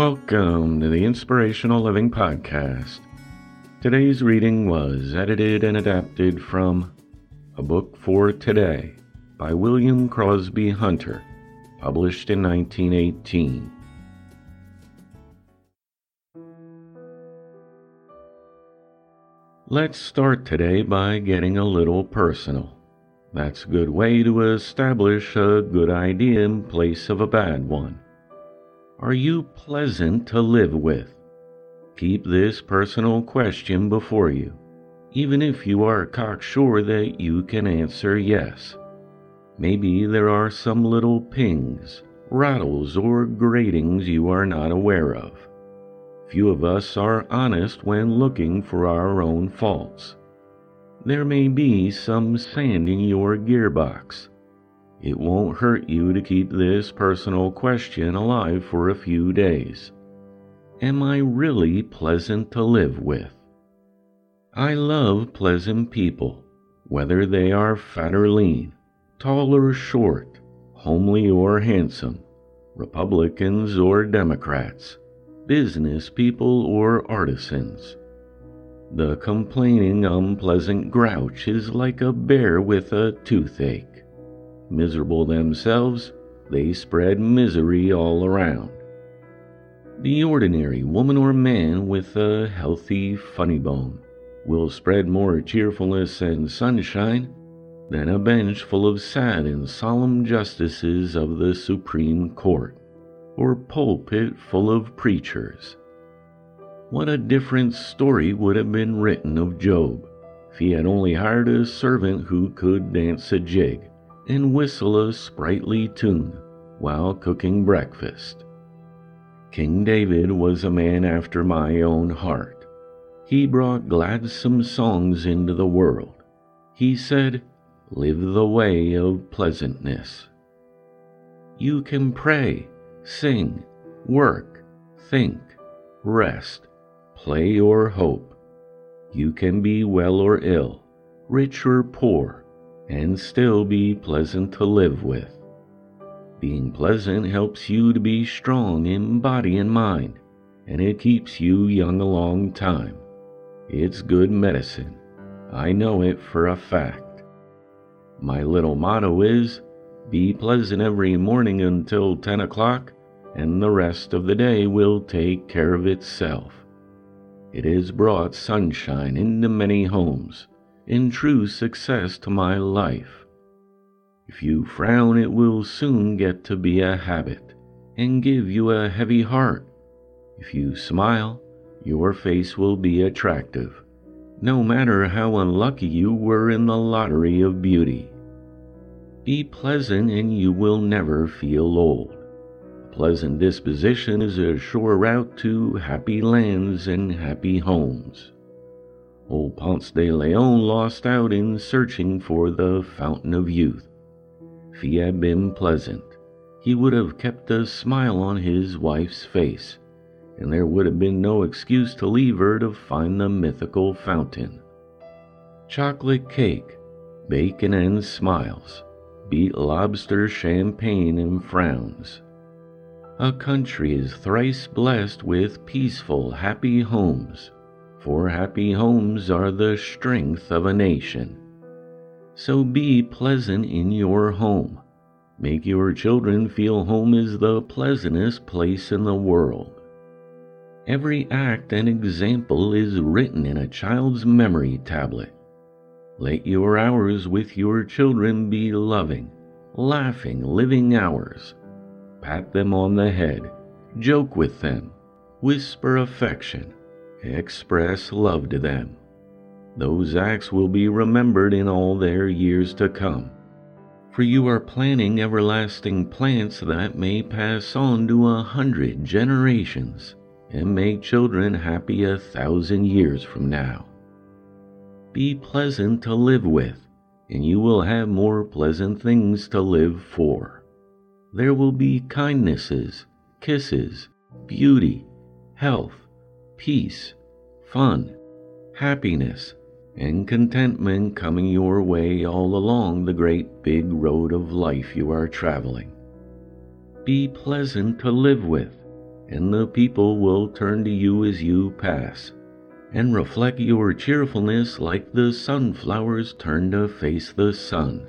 Welcome to the Inspirational Living Podcast. Today's reading was edited and adapted from A Book for Today by William Crosby Hunter, published in 1918. Let's start today by getting a little personal. That's a good way to establish a good idea in place of a bad one. Are you pleasant to live with? Keep this personal question before you, even if you are cocksure that you can answer yes. Maybe there are some little pings, rattles, or gratings you are not aware of. Few of us are honest when looking for our own faults. There may be some sand in your gearbox, it won't hurt you to keep this personal question alive for a few days. Am I really pleasant to live with? I love pleasant people, whether they are fat or lean, tall or short, homely or handsome, Republicans or Democrats, business people or artisans. The complaining, unpleasant grouch is like a bear with a toothache. Miserable themselves, they spread misery all around. The ordinary woman or man with a healthy funny bone will spread more cheerfulness and sunshine than a bench full of sad and solemn justices of the Supreme Court, or pulpit full of preachers. What a different story would have been written of Job if he had only hired a servant who could dance a jig and whistle a sprightly tune while cooking breakfast. King David was a man after my own heart. He brought gladsome songs into the world. He said, Live the way of pleasantness. You can pray, sing, work, think, rest, play, or hope. You can be well or ill, rich or poor, and still be pleasant to live with. Being pleasant helps you to be strong in body and mind, and it keeps you young a long time. It's good medicine. I know it for a fact. My little motto is be pleasant every morning until 10 o'clock, and the rest of the day will take care of itself. It has brought sunshine into many homes in true success to my life. If you frown, it will soon get to be a habit and give you a heavy heart. If you smile, your face will be attractive, no matter how unlucky you were in the lottery of beauty. Be pleasant and you will never feel old. A pleasant disposition is a sure route to happy lands and happy homes. Old Ponce de Leon lost out in searching for the fountain of youth. If he had been pleasant, he would have kept a smile on his wife's face, and there would have been no excuse to leave her to find the mythical fountain. Chocolate cake, bacon and smiles, beat lobster champagne and frowns. A country is thrice blessed with peaceful, happy homes, for happy homes are the strength of a nation. So be pleasant in your home. Make your children feel home is the pleasantest place in the world. Every act and example is written in a child's memory tablet. Let your hours with your children be loving, laughing, living hours. Pat them on the head, joke with them, whisper affection, express love to them. Those acts will be remembered in all their years to come. For you are planting everlasting plants that may pass on to a hundred generations and make children happy a thousand years from now. Be pleasant to live with, and you will have more pleasant things to live for. There will be kindnesses, kisses, beauty, health, peace, fun, happiness, and contentment coming your way all along the great big road of life you are traveling. Be pleasant to live with, and the people will turn to you as you pass, and reflect your cheerfulness like the sunflowers turn to face the sun.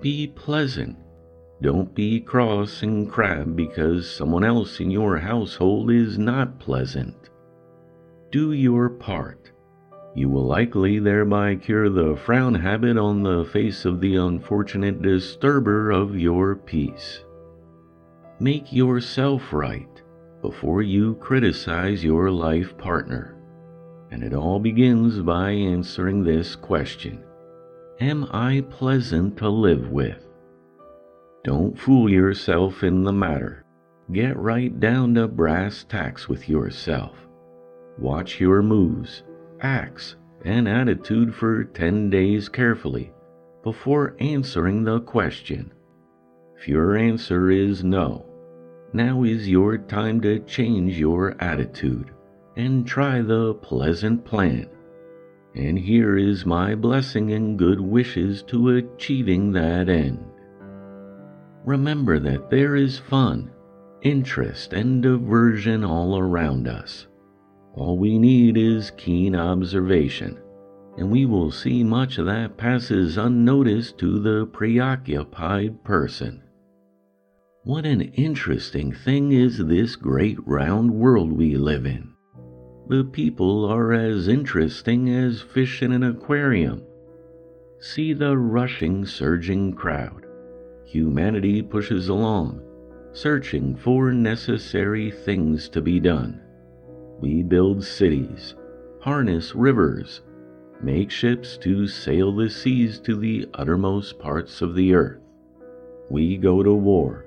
Be pleasant. Don't be cross and crab because someone else in your household is not pleasant. Do your part you will likely thereby cure the frown habit on the face of the unfortunate disturber of your peace. Make yourself right before you criticize your life partner. And it all begins by answering this question Am I pleasant to live with? Don't fool yourself in the matter. Get right down to brass tacks with yourself. Watch your moves acts, and attitude for 10 days carefully before answering the question. If your answer is no, now is your time to change your attitude and try the pleasant plan. And here is my blessing and good wishes to achieving that end. Remember that there is fun, interest, and diversion all around us. All we need is keen observation, and we will see much that passes unnoticed to the preoccupied person. What an interesting thing is this great round world we live in. The people are as interesting as fish in an aquarium. See the rushing, surging crowd. Humanity pushes along, searching for necessary things to be done. We build cities, harness rivers, make ships to sail the seas to the uttermost parts of the earth. We go to war.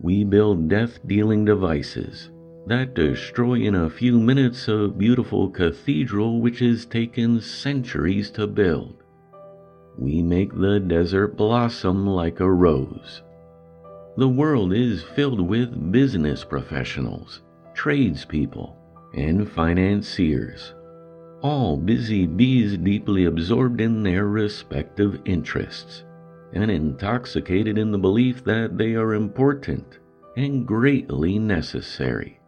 We build death dealing devices that destroy in a few minutes a beautiful cathedral which has taken centuries to build. We make the desert blossom like a rose. The world is filled with business professionals, tradespeople, and financiers, all busy bees deeply absorbed in their respective interests and intoxicated in the belief that they are important and greatly necessary.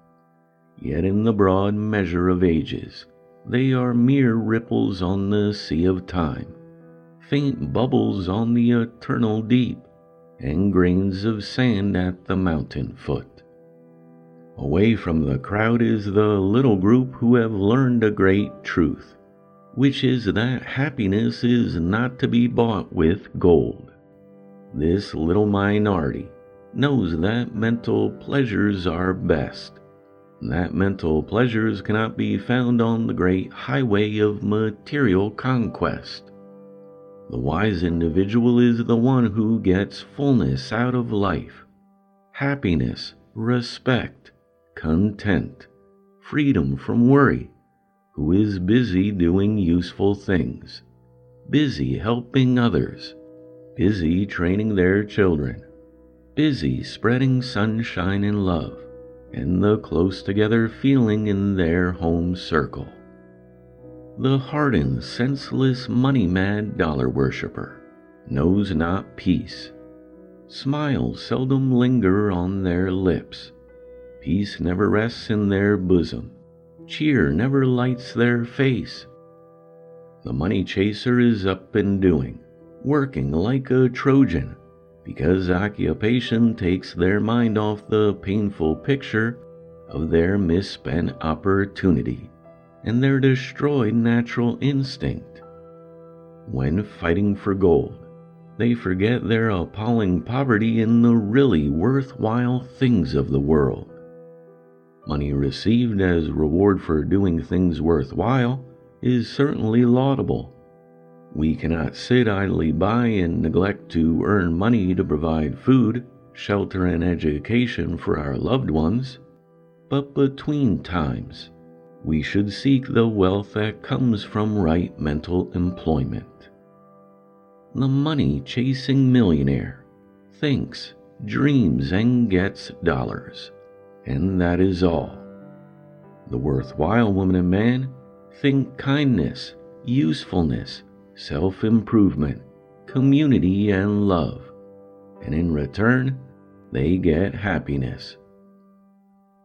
Yet, in the broad measure of ages, they are mere ripples on the sea of time, faint bubbles on the eternal deep, and grains of sand at the mountain foot. Away from the crowd is the little group who have learned a great truth, which is that happiness is not to be bought with gold. This little minority knows that mental pleasures are best, that mental pleasures cannot be found on the great highway of material conquest. The wise individual is the one who gets fullness out of life, happiness, respect, content, freedom from worry, who is busy doing useful things, busy helping others, busy training their children, busy spreading sunshine and love, and the close together feeling in their home circle. The hardened, senseless, money mad dollar worshipper knows not peace. Smiles seldom linger on their lips. Peace never rests in their bosom. Cheer never lights their face. The money chaser is up and doing, working like a Trojan because occupation takes their mind off the painful picture of their misspent opportunity and their destroyed natural instinct. When fighting for gold, they forget their appalling poverty in the really worthwhile things of the world. Money received as reward for doing things worthwhile is certainly laudable we cannot sit idly by and neglect to earn money to provide food, shelter, and education for our loved ones. But between times, we should seek the wealth that comes from right mental employment. The money chasing millionaire thinks, dreams, and gets dollars, and that is all. The worthwhile woman and man think kindness, usefulness, self improvement, community, and love. And in return, they get happiness.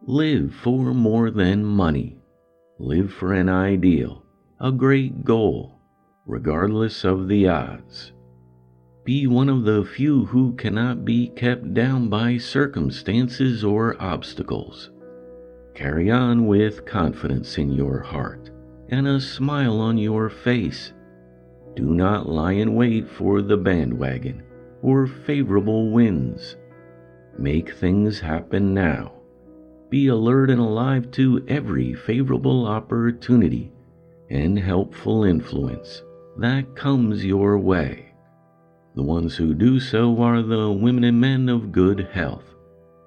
Live for more than money. Live for an ideal, a great goal, regardless of the odds. Be one of the few who cannot be kept down by circumstances or obstacles. Carry on with confidence in your heart and a smile on your face do not lie in wait for the bandwagon or favorable winds. Make things happen now. Be alert and alive to every favorable opportunity and helpful influence that comes your way. The ones who do so are the women and men of good health.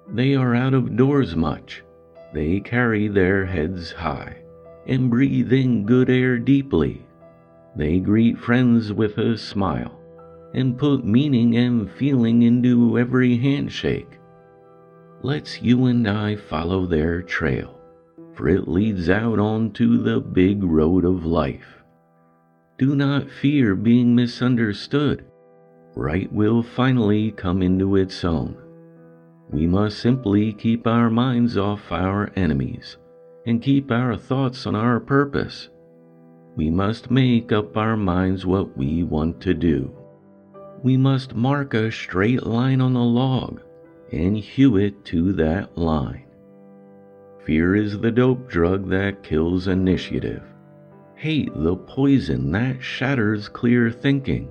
They are out of doors much. They carry their heads high and breathe in good air deeply they greet friends with a smile and put meaning and feeling into every handshake. Let's you and I follow their trail, for it leads out onto the big road of life. Do not fear being misunderstood. Right will finally come into its own. We must simply keep our minds off our enemies and keep our thoughts on our purpose we must make up our minds what we want to do. We must mark a straight line on the log and hew it to that line. Fear is the dope drug that kills initiative. Hate the poison that shatters clear thinking.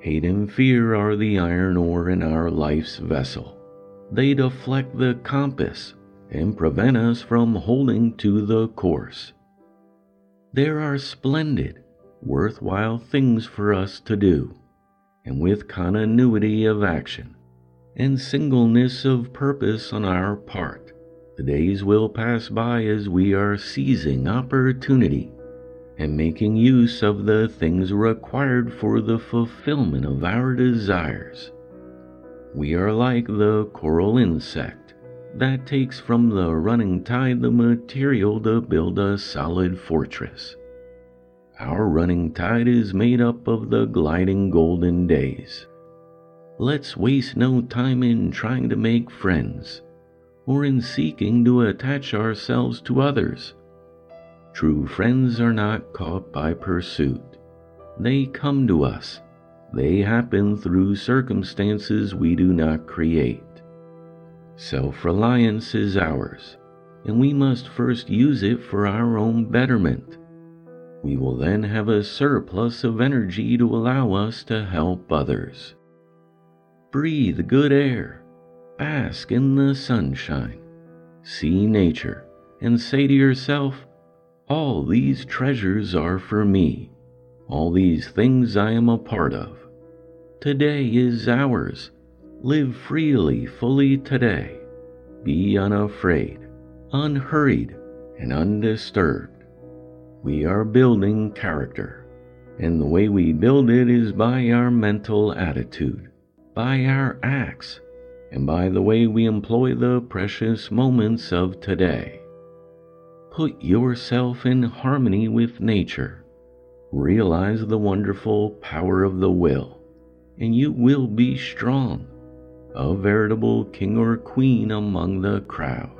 Hate and fear are the iron ore in our life's vessel. They deflect the compass and prevent us from holding to the course. There are splendid, worthwhile things for us to do, and with continuity of action and singleness of purpose on our part, the days will pass by as we are seizing opportunity and making use of the things required for the fulfillment of our desires. We are like the coral insect that takes from the running tide the material to build a solid fortress. Our running tide is made up of the gliding golden days. Let's waste no time in trying to make friends or in seeking to attach ourselves to others. True friends are not caught by pursuit. They come to us. They happen through circumstances we do not create. Self reliance is ours, and we must first use it for our own betterment. We will then have a surplus of energy to allow us to help others. Breathe good air, bask in the sunshine, see nature, and say to yourself, All these treasures are for me. All these things I am a part of. Today is ours Live freely, fully today. Be unafraid, unhurried, and undisturbed. We are building character, and the way we build it is by our mental attitude, by our acts, and by the way we employ the precious moments of today. Put yourself in harmony with nature. Realize the wonderful power of the will, and you will be strong, a veritable king or queen among the crowd.